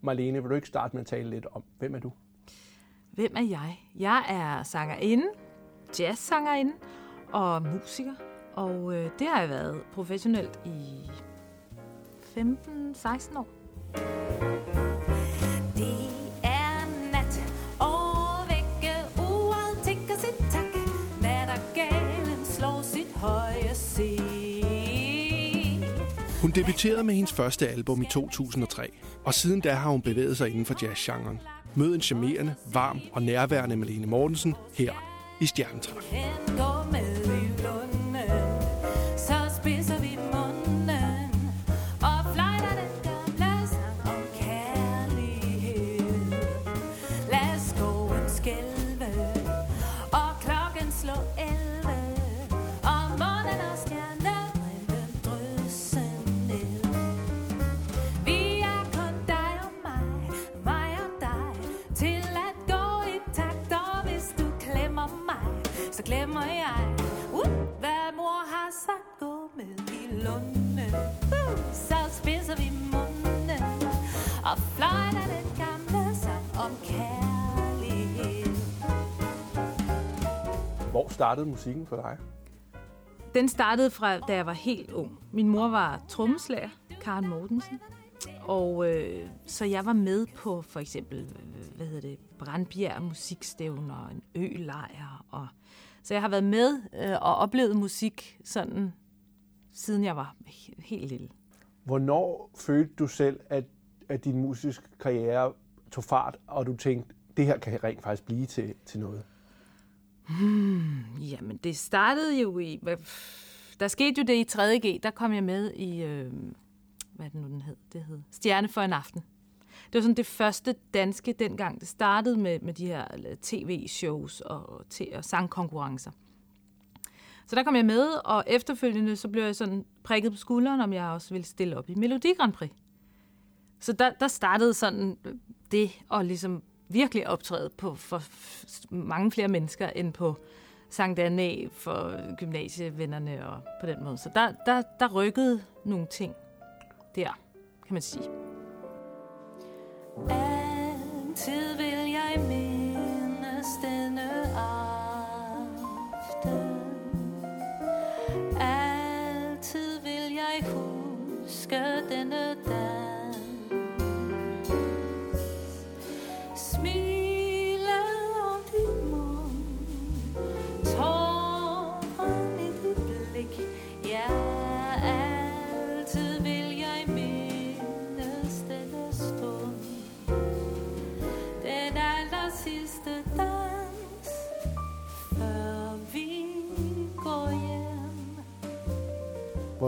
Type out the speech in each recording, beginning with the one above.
Marlene, vil du ikke starte med at tale lidt om, hvem er du? Hvem er jeg? Jeg er sangerinde, jazzsangerinde og musiker. Og øh, det har jeg været professionelt i 15-16 år. Hun debuterede med hendes første album i 2003, og siden da har hun bevæget sig inden for jazzgenren. Mød en charmerende, varm og nærværende Malene Mortensen her i Stjernetræk. Startede musikken for dig? Den startede fra, da jeg var helt ung. Min mor var trommeslager, Karen Mortensen. Og øh, så jeg var med på for eksempel, øh, hvad hedder det, Brandbjerg musikstævner og en ølejr. Og, så jeg har været med øh, og oplevet musik sådan, siden jeg var he- helt lille. Hvornår følte du selv, at, at din musiske karriere tog fart, og du tænkte, det her kan rent faktisk blive til, til noget? Hmm, jamen, det startede jo i... hvad- Der skete jo det i 3.G, der kom jeg med i... Øh, hvad er det nu, den hed? Det hed Stjerne for en aften. Det var sådan det første danske dengang. Det startede med, med de her øh, tv-shows og, og, og sangkonkurrencer. Så der kom jeg med, og efterfølgende så blev jeg sådan prikket på skulderen, om jeg også ville stille op i Melodi Grand Prix. Så der, der startede sådan det og ligesom virkelig optræde på, for mange flere mennesker end på Sankt Anne for gymnasievennerne og på den måde. Så der, der, der rykkede nogle ting der, kan man sige. Er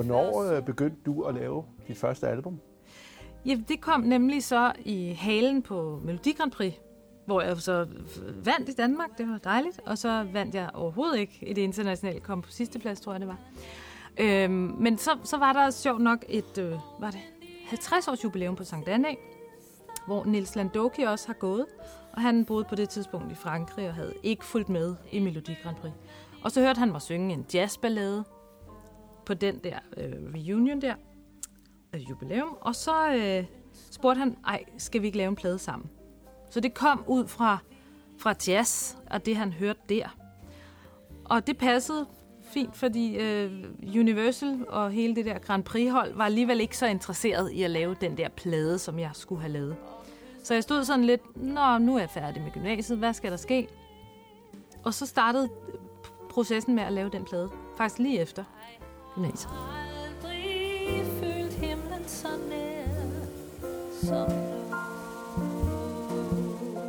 Hvornår øh, begyndte du at lave dit første album? Ja, det kom nemlig så i halen på Melodi Grand Prix, hvor jeg så vandt i Danmark. Det var dejligt. Og så vandt jeg overhovedet ikke i det internationale. Kom på sidste plads, tror jeg det var. Øhm, men så, så var der sjovt nok et øh, var det 50 års jubilæum på Sankt Anne, hvor Nils Landoki også har gået. Og han boede på det tidspunkt i Frankrig og havde ikke fulgt med i Melodi Grand Prix. Og så hørte han mig synge en jazzballade på den der øh, reunion der, øh, jubilæum. Og så øh, spurgte han, ej, skal vi ikke lave en plade sammen? Så det kom ud fra, fra jazz, og det han hørte der. Og det passede fint, fordi øh, Universal og hele det der Grand Prix-hold var alligevel ikke så interesseret i at lave den der plade, som jeg skulle have lavet. Så jeg stod sådan lidt, nå, nu er jeg færdig med gymnasiet, hvad skal der ske? Og så startede processen med at lave den plade, faktisk lige efter gymnasiet. Aldrig følt himlen så nær som.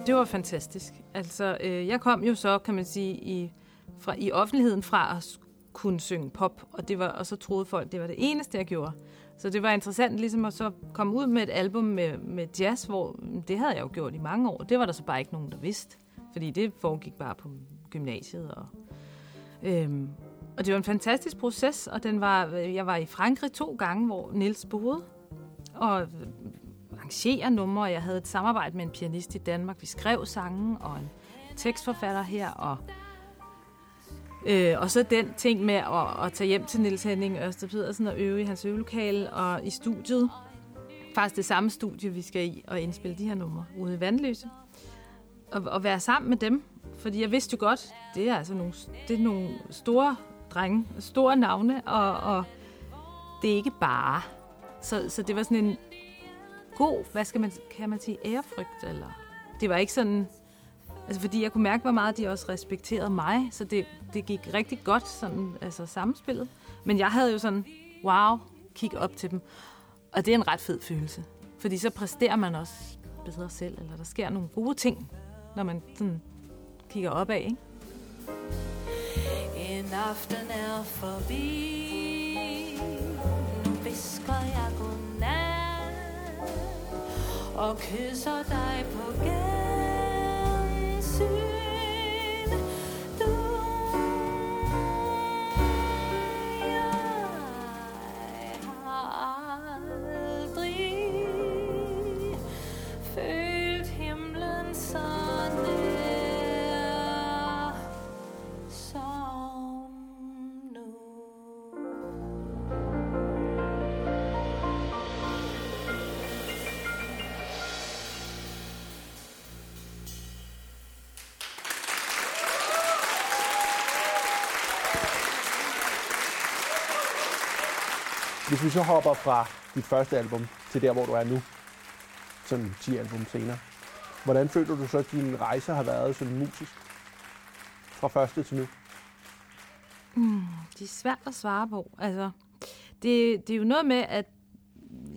Det var fantastisk. Altså, øh, jeg kom jo så, kan man sige, i, fra, i offentligheden fra at kunne synge pop, og, det var, og så troede folk, det var det eneste, jeg gjorde. Så det var interessant ligesom at så komme ud med et album med, med jazz, hvor mm, det havde jeg jo gjort i mange år. Det var der så bare ikke nogen, der vidste, fordi det foregik bare på gymnasiet. Og, øhm, og det var en fantastisk proces, og den var, jeg var i Frankrig to gange, hvor Nils boede, og arrangere numre. Jeg havde et samarbejde med en pianist i Danmark. Vi skrev sange og en tekstforfatter her. Og, øh, og så den ting med at, at tage hjem til Nils Henning Ørsted Pedersen og øve i hans øvelokale og i studiet. faktisk det samme studie, vi skal i og indspille de her numre ude i Vandløse. Og, og være sammen med dem, fordi jeg vidste jo godt, det er altså nogle, det er nogle store drenge, store navne, og, og det er ikke bare. Så, så det var sådan en god, hvad skal man, kan man sige, ærefrygt, eller det var ikke sådan, altså fordi jeg kunne mærke, hvor meget de også respekterede mig, så det, det gik rigtig godt, sådan, altså samspillet. Men jeg havde jo sådan, wow, kig op til dem. Og det er en ret fed følelse. Fordi så præsterer man også bedre selv, eller der sker nogle gode ting, når man sådan kigger opad, ikke? Aften er forbi Nu visker jeg godnat Og kysser dig på gensyn. Hvis vi så hopper fra dit første album til der, hvor du er nu, sådan 10 album senere, hvordan føler du så, at din rejse har været sådan musisk? Fra første til nu? Mm, Det er svært at svare på. Altså, det, det er jo noget med, at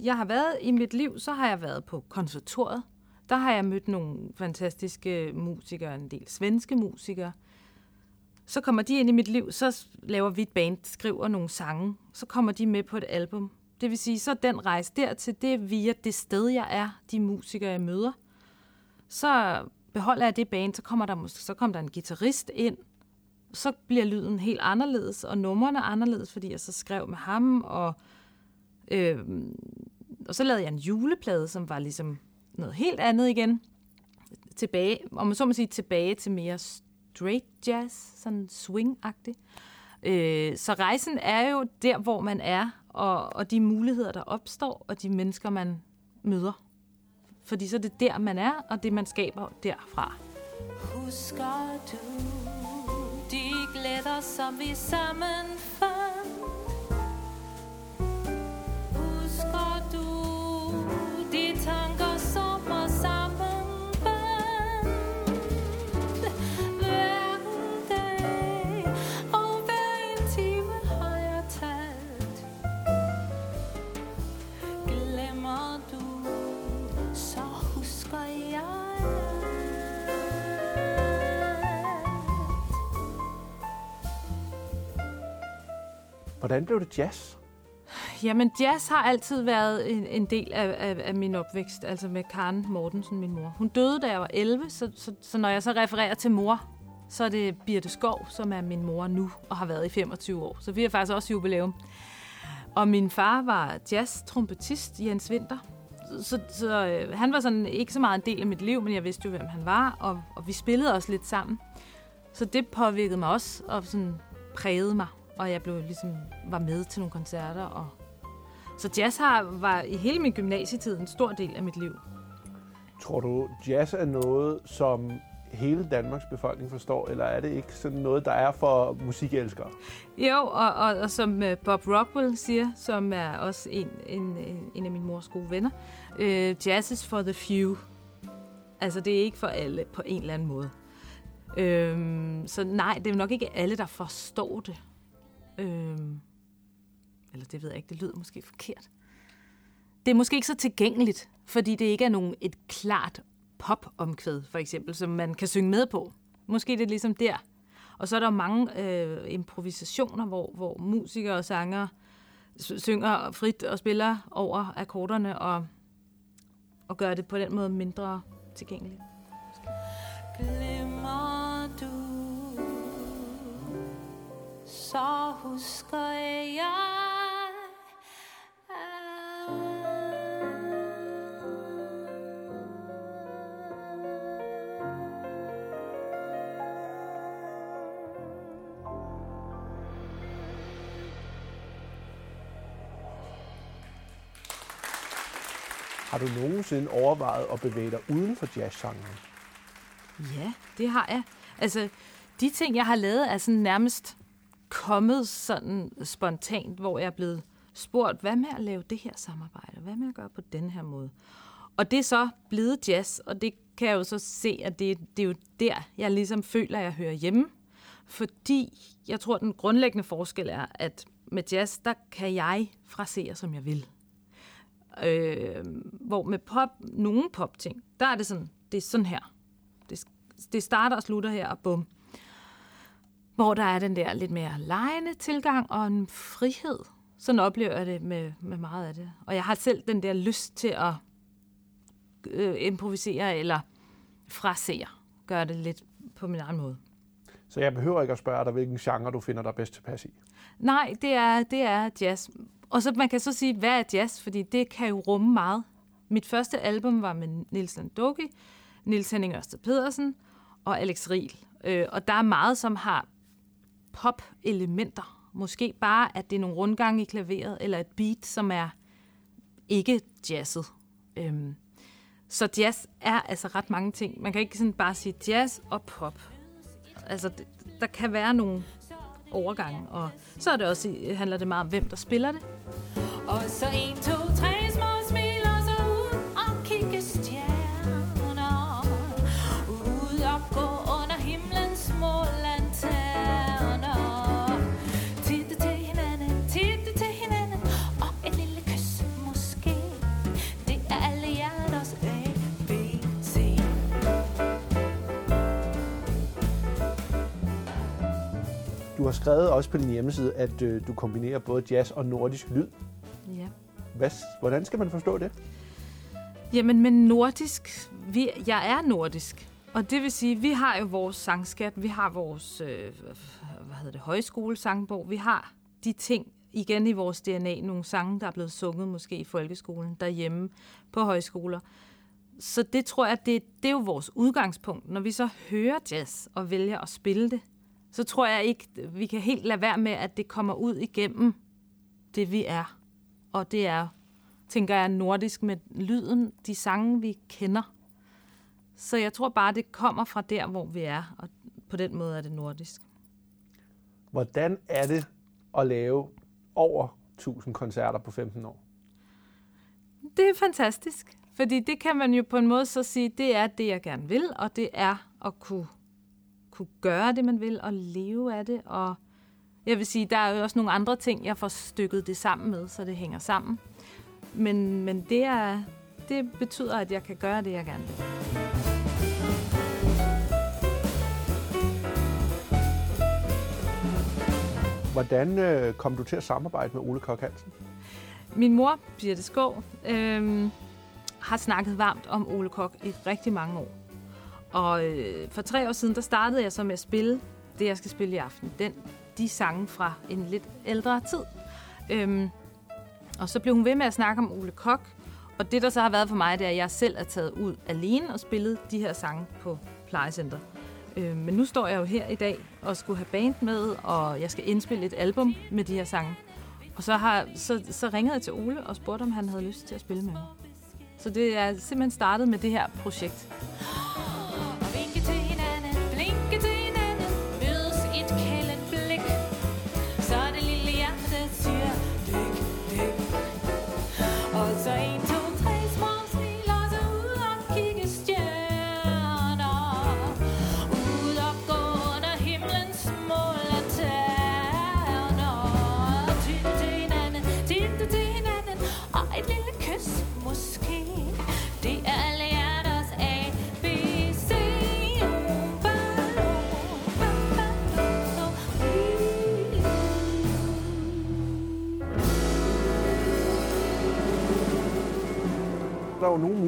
jeg har været i mit liv, så har jeg været på konservatoriet. Der har jeg mødt nogle fantastiske musikere, en del svenske musikere. Så kommer de ind i mit liv, så laver vi et band, skriver nogle sange, så kommer de med på et album. Det vil sige, så den rejse dertil, det er via det sted, jeg er, de musikere, jeg møder. Så beholder jeg det band, så kommer der måske så kommer der en guitarist ind, så bliver lyden helt anderledes, og numrene anderledes, fordi jeg så skrev med ham, og, øh, og så lavede jeg en juleplade, som var ligesom noget helt andet igen. Tilbage, om man så må sige, tilbage til mere straight jazz, sådan swing-agtigt. Øh, så rejsen er jo der, hvor man er, og, og de muligheder, der opstår, og de mennesker, man møder. Fordi så er det der, man er, og det, man skaber derfra. Husker du de glæder, som vi sammen fandt? Hvordan blev det jazz? Jamen, jazz har altid været en, en del af, af, af min opvækst, altså med Karen Mortensen, min mor. Hun døde, da jeg var 11, så, så, så når jeg så refererer til mor, så er det Birte Skov, som er min mor nu, og har været i 25 år. Så vi har faktisk også jubilæum. Og min far var jazz-trompetist, Jens Winter. Så, så øh, han var sådan ikke så meget en del af mit liv, men jeg vidste jo, hvem han var, og, og vi spillede også lidt sammen. Så det påvirkede mig også, og sådan prægede mig, og jeg blev ligesom, var med til nogle koncerter. Og... Så jazz har, var i hele min gymnasietid en stor del af mit liv. Tror du, jazz er noget, som hele Danmarks befolkning forstår, eller er det ikke sådan noget, der er for musikelskere? Jo, og, og, og som øh, Bob Rockwell siger, som er også en, en, en- en af mine mors gode venner, øh, jazz is for the few. Altså, det er ikke for alle på en eller anden måde. Øhm, så nej, det er nok ikke alle, der forstår det. Øhm, eller det ved jeg ikke, det lyder måske forkert. Det er måske ikke så tilgængeligt, fordi det ikke er nogen, et klart pop-omkvæd, for eksempel, som man kan synge med på. Måske det er ligesom der. Og så er der mange øh, improvisationer, hvor, hvor musikere og sanger synger frit og spiller over akkorderne og, og gør det på den måde mindre tilgængeligt. Så husker jeg Har du nogensinde overvejet at bevæge dig uden for jazzgenren? Ja, det har jeg. Altså, de ting, jeg har lavet, er sådan nærmest kommet sådan spontant, hvor jeg er blevet spurgt, hvad med at lave det her samarbejde? Hvad med at gøre på den her måde? Og det er så blevet jazz, og det kan jeg jo så se, at det, det er jo der, jeg ligesom føler, at jeg hører hjemme. Fordi jeg tror, at den grundlæggende forskel er, at med jazz, der kan jeg frasere, som jeg vil. Øh, hvor med pop, nogle pop-ting, der er det sådan, det er sådan her. Det, det starter og slutter her, og bum. Hvor der er den der lidt mere lejende tilgang og en frihed. Sådan oplever jeg det med, med meget af det. Og jeg har selv den der lyst til at øh, improvisere eller frasere. Gøre det lidt på min egen måde. Så jeg behøver ikke at spørge dig, hvilken genre du finder dig bedst tilpas i. Nej, det er, det er jazz. Og så man kan så sige, hvad er jazz? Fordi det kan jo rumme meget. Mit første album var med Nils Landoki, Nils Henning Ørsted Pedersen og Alex Riel. Øh, og der er meget, som har pop-elementer. Måske bare, at det er nogle rundgange i klaveret, eller et beat, som er ikke jazzet. Øhm, så jazz er altså ret mange ting. Man kan ikke sådan bare sige jazz og pop. Altså, der kan være nogle overgange, og så er det også, handler det meget om, hvem der spiller det. Og så 1, 2, 3. har skrevet også på din hjemmeside, at øh, du kombinerer både jazz og nordisk lyd. Ja. Hvad, hvordan skal man forstå det? Jamen, men nordisk, vi, jeg er nordisk. Og det vil sige, vi har jo vores sangskat, vi har vores øh, hvad hedder det, højskolesangbog, vi har de ting igen i vores DNA, nogle sange, der er blevet sunget måske i folkeskolen, derhjemme på højskoler. Så det tror jeg, det, det er jo vores udgangspunkt. Når vi så hører jazz og vælger at spille det, så tror jeg ikke, vi kan helt lade være med, at det kommer ud igennem det, vi er. Og det er, tænker jeg, nordisk med lyden, de sange, vi kender. Så jeg tror bare, det kommer fra der, hvor vi er, og på den måde er det nordisk. Hvordan er det at lave over 1000 koncerter på 15 år? Det er fantastisk, fordi det kan man jo på en måde så sige, det er det, jeg gerne vil, og det er at kunne, kunne gøre det, man vil, og leve af det. Og jeg vil sige, der er jo også nogle andre ting, jeg får stykket det sammen med, så det hænger sammen. Men, men det, er, det betyder, at jeg kan gøre det, jeg gerne vil. Hvordan øh, kom du til at samarbejde med Ole Kok Hansen? Min mor, Birte Skov, øh, har snakket varmt om Ole Kok i rigtig mange år. Og øh, for tre år siden, der startede jeg så med at spille det, jeg skal spille i aften. Den, de sange fra en lidt ældre tid. Øhm, og så blev hun ved med at snakke om Ole Kok. Og det, der så har været for mig, det er, at jeg selv er taget ud alene og spillet de her sange på plejecenter. Øh, men nu står jeg jo her i dag og skulle have band med, og jeg skal indspille et album med de her sange. Og så, har, så, så ringede jeg til Ole og spurgte, om han havde lyst til at spille med mig. Så det er simpelthen startet med det her projekt.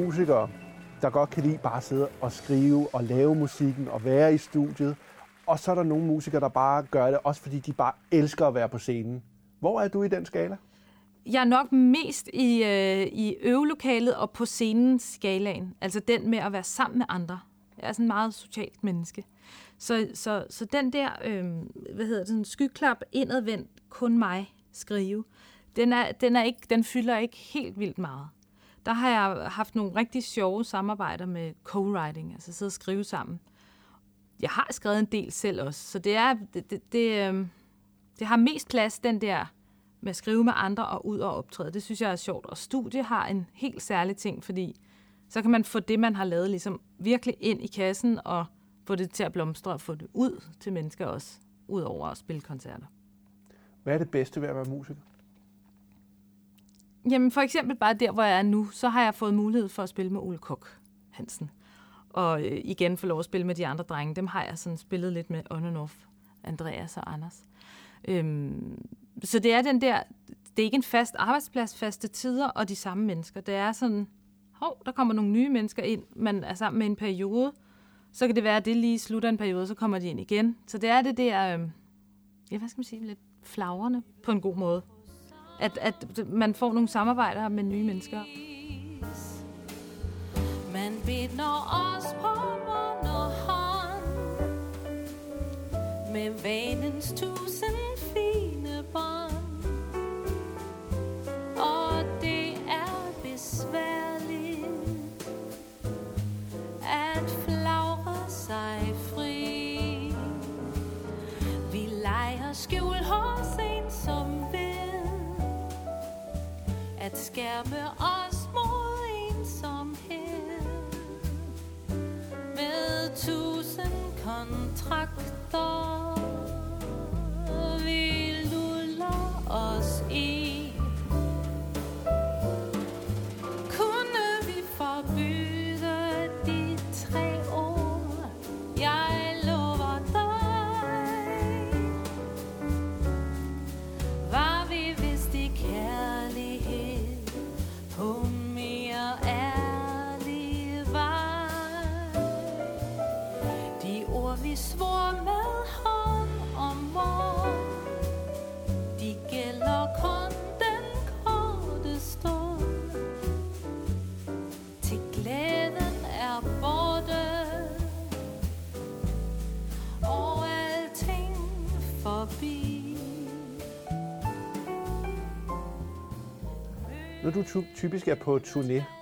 Musikere, der godt kan lide bare at sidde og skrive og lave musikken og være i studiet. Og så er der nogle musikere, der bare gør det, også fordi de bare elsker at være på scenen. Hvor er du i den skala? Jeg er nok mest i, øh, i øvelokalet og på scenen skalaen. Altså den med at være sammen med andre. Jeg er sådan en meget socialt menneske. Så, så, så den der, øh, hvad hedder det, sådan skyklap indadvendt, kun mig skrive, den, er, den, er ikke, den fylder ikke helt vildt meget der har jeg haft nogle rigtig sjove samarbejder med co-writing, altså sidde og skrive sammen. Jeg har skrevet en del selv også, så det er det, det, det, øh, det har mest plads, den der med at skrive med andre og ud og optræde. Det synes jeg er sjovt. Og studie har en helt særlig ting, fordi så kan man få det, man har lavet, ligesom virkelig ind i kassen og få det til at blomstre og få det ud til mennesker også, ud over at spille koncerter. Hvad er det bedste ved at være musiker? Jamen for eksempel bare der, hvor jeg er nu, så har jeg fået mulighed for at spille med Ole Kok Hansen. Og øh, igen få lov at spille med de andre drenge. Dem har jeg sådan spillet lidt med on and off. Andreas og Anders. Øhm, så det er den der, det er ikke en fast arbejdsplads, faste tider og de samme mennesker. Det er sådan, hov, der kommer nogle nye mennesker ind, man er sammen med en periode, så kan det være, at det lige slutter en periode, så kommer de ind igen. Så det er det der, øh, ja, hvad skal man sige, lidt flagrende på en god måde. At, at man får nogle samarbejder med nye mennesker. Man binder os på mund og hånd Med vanens tusind fine bånd Og det er besvær skærme os mod ensomhed. Med tusind kontrakter vi svor med hånd om morgen. De gælder kun den korte stund. Til glæden er borte. Og alting forbi. Når du typisk er på turné,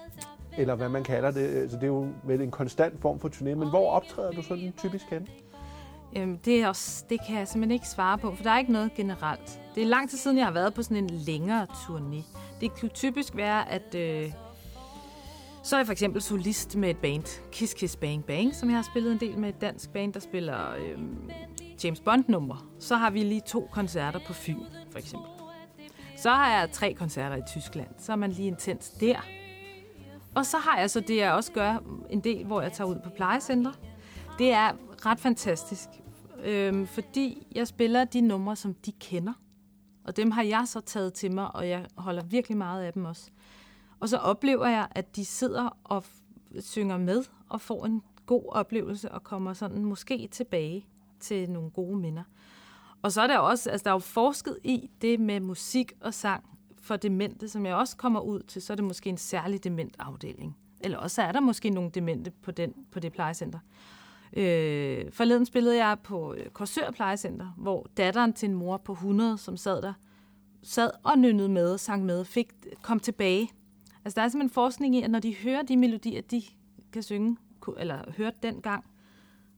eller hvad man kalder det, Altså, så det er jo med en konstant form for turné, men hvor optræder du sådan typisk hen? Øhm, det, er også, det kan jeg simpelthen ikke svare på, for der er ikke noget generelt. Det er lang tid siden, jeg har været på sådan en længere turné. Det kan typisk være, at øh, så er jeg for eksempel solist med et band, Kiss Kiss Bang Bang, som jeg har spillet en del med et dansk band, der spiller øh, James Bond-nummer. Så har vi lige to koncerter på Fyn, for eksempel. Så har jeg tre koncerter i Tyskland. Så er man lige intens der. Og så har jeg så det, jeg også gør en del, hvor jeg tager ud på plejecenter. Det er ret fantastisk, øhm, fordi jeg spiller de numre, som de kender. Og dem har jeg så taget til mig, og jeg holder virkelig meget af dem også. Og så oplever jeg, at de sidder og synger med og får en god oplevelse og kommer sådan måske tilbage til nogle gode minder. Og så er der også, altså der er jo forsket i det med musik og sang for demente, som jeg også kommer ud til, så er det måske en særlig dement afdeling. Eller også er der måske nogle demente på, den, på det plejecenter. Øh, forleden spillede jeg på øh, Korsør Plejecenter, hvor datteren til en mor på 100, som sad der, sad og nynnede med og sang med, fik, kom tilbage. Altså der er simpelthen forskning i, at når de hører de melodier, de kan synge, eller hørte dengang,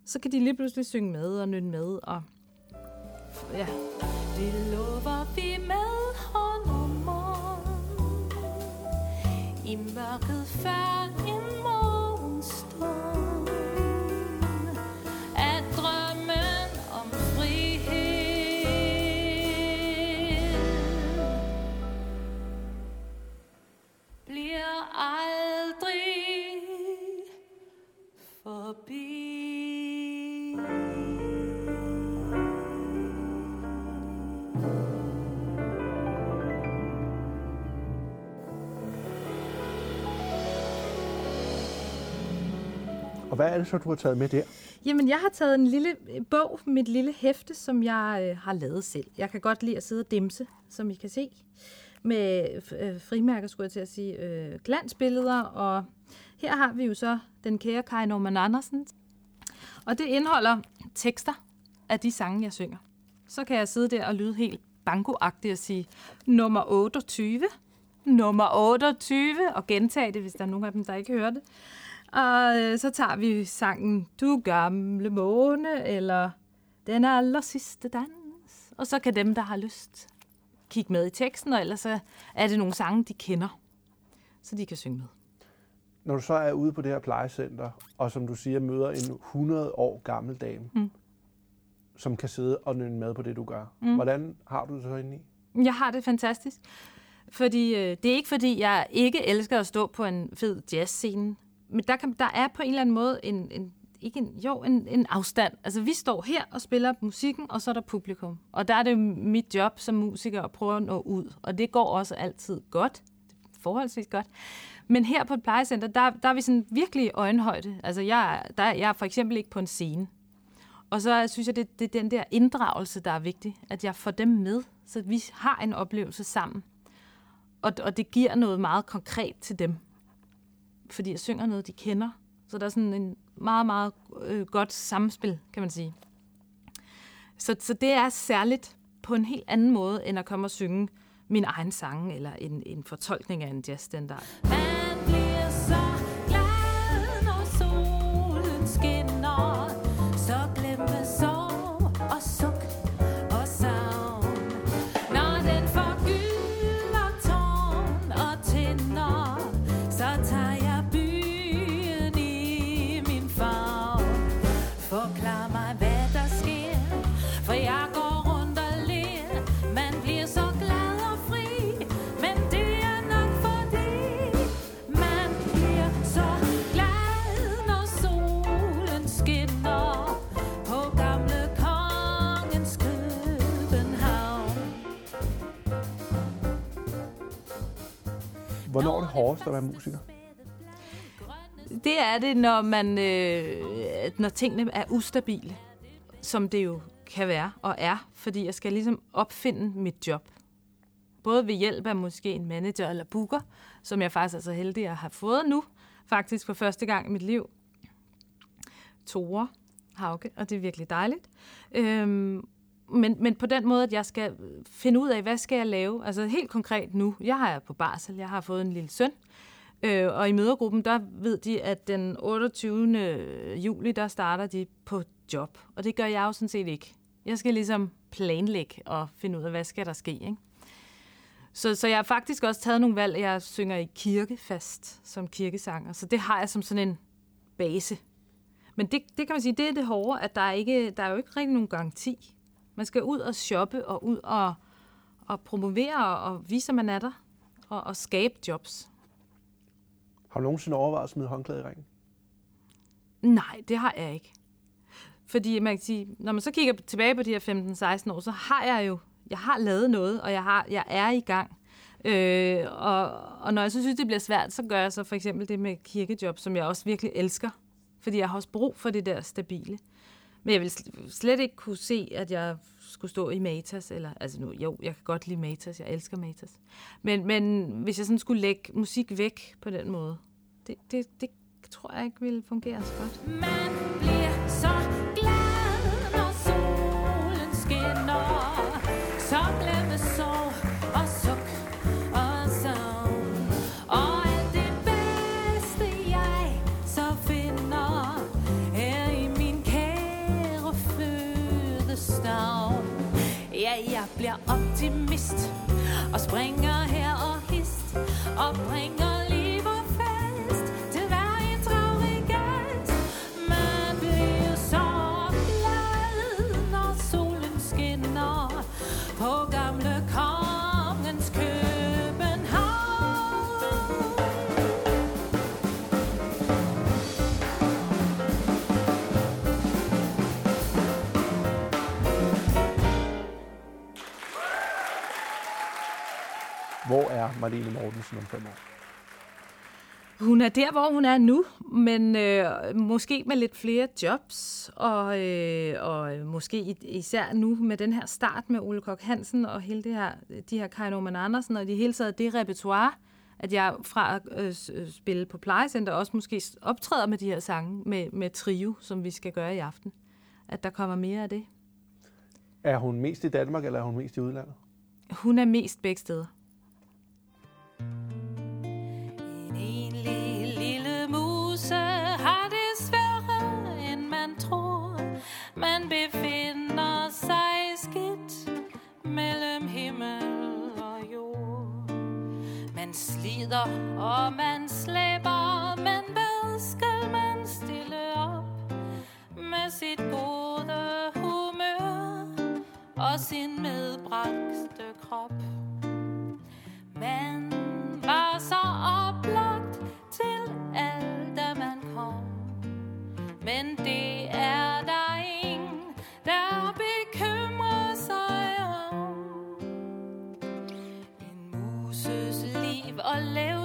så kan de lige pludselig synge med og nynne med. Og, ja. Det lover vi I mørket før en morgen. Og hvad er det så, du har taget med der? Jamen, jeg har taget en lille øh, bog, mit lille hæfte, som jeg øh, har lavet selv. Jeg kan godt lide at sidde og dimse, som I kan se. Med øh, frimærker, skulle jeg til at sige, øh, glansbilleder. Og her har vi jo så den kære Kai Norman Andersen. Og det indeholder tekster af de sange, jeg synger. Så kan jeg sidde der og lyde helt bankoagtig og sige nummer 28, nummer 28, og gentage det, hvis der er nogen af dem, der ikke hører det. Og øh, så tager vi sangen Du gamle måne, eller Den aller sidste dans. Og så kan dem, der har lyst, kigge med i teksten, og ellers så er det nogle sange, de kender, så de kan synge med. Når du så er ude på det her plejecenter, og som du siger, møder en 100 år gammel dame, Mm. som kan sidde og nynne med på det, du gør. Mm. Hvordan har du det så inde i? Jeg har det fantastisk. Fordi øh, det er ikke fordi, jeg ikke elsker at stå på en fed jazzscene. Men der, kan, der er på en eller anden måde en, en ikke en, jo, en, en afstand. Altså, vi står her og spiller musikken, og så er der publikum. Og der er det mit job som musiker at prøve at nå ud. Og det går også altid godt. Forholdsvis godt. Men her på et plejecenter, der, der er vi sådan virkelig i øjenhøjde. Altså, jeg, der, jeg er for eksempel ikke på en scene. Og så synes jeg, det, det er den der inddragelse, der er vigtig. At jeg får dem med, så vi har en oplevelse sammen. Og, og det giver noget meget konkret til dem. Fordi jeg synger noget, de kender. Så der er sådan en meget, meget øh, godt samspil, kan man sige. Så, så det er særligt på en helt anden måde, end at komme og synge min egen sang, eller en, en fortolkning af en jazzstandard. Man bliver så Hvornår er det hårdest at være musiker? Det er det, når, man, øh, når tingene er ustabile, som det jo kan være og er, fordi jeg skal ligesom opfinde mit job. Både ved hjælp af måske en manager eller booker, som jeg faktisk er så heldig at have fået nu, faktisk for første gang i mit liv. Tore Hauke, og det er virkelig dejligt. Øhm, men, men på den måde, at jeg skal øh, finde ud af, hvad skal jeg lave? Altså helt konkret nu, jeg har på barsel, jeg har fået en lille søn, Øh, og i mødergruppen, der ved de, at den 28. juli, der starter de på job. Og det gør jeg jo sådan set ikke. Jeg skal ligesom planlægge og finde ud af, hvad skal der ske. Ikke? Så, så jeg har faktisk også taget nogle valg. Jeg synger i kirke fast som kirkesanger. Så det har jeg som sådan en base. Men det, det kan man sige, det er det hårde, at der er, ikke, der er jo ikke rigtig nogen garanti. Man skal ud og shoppe og ud og, og promovere og, vise, at man er der. Og, og skabe jobs. Har du nogensinde overvejet at smide håndklæde i ringen? Nej, det har jeg ikke. Fordi man kan sige, når man så kigger tilbage på de her 15-16 år, så har jeg jo, jeg har lavet noget, og jeg, har, jeg er i gang. Øh, og, og når jeg så synes, det bliver svært, så gør jeg så for eksempel det med kirkejob, som jeg også virkelig elsker. Fordi jeg har også brug for det der stabile. Men jeg vil slet ikke kunne se, at jeg skulle stå i Matas. Eller, altså nu, jo, jeg kan godt lide Matas. Jeg elsker Matas. Men, men hvis jeg sådan skulle lægge musik væk på den måde, det, det, det tror jeg ikke ville fungere så godt. Man bliver jeg optimist. Hvor er Marlene Mortensen om fem år? Hun er der, hvor hun er nu, men øh, måske med lidt flere jobs, og, øh, og måske især nu med den her start med Ole Kok Hansen og hele det her, de her Kai Norman Andersen, og i det hele taget det repertoire, at jeg fra at øh, øh, spille på plejecenter også måske optræder med de her sange med, med trio, som vi skal gøre i aften. At der kommer mere af det. Er hun mest i Danmark, eller er hun mest i udlandet? Hun er mest begge steder. Lider, og man slæber, men hvad skal man stille op med sit gode humør og sin medbragte krop? Man og lave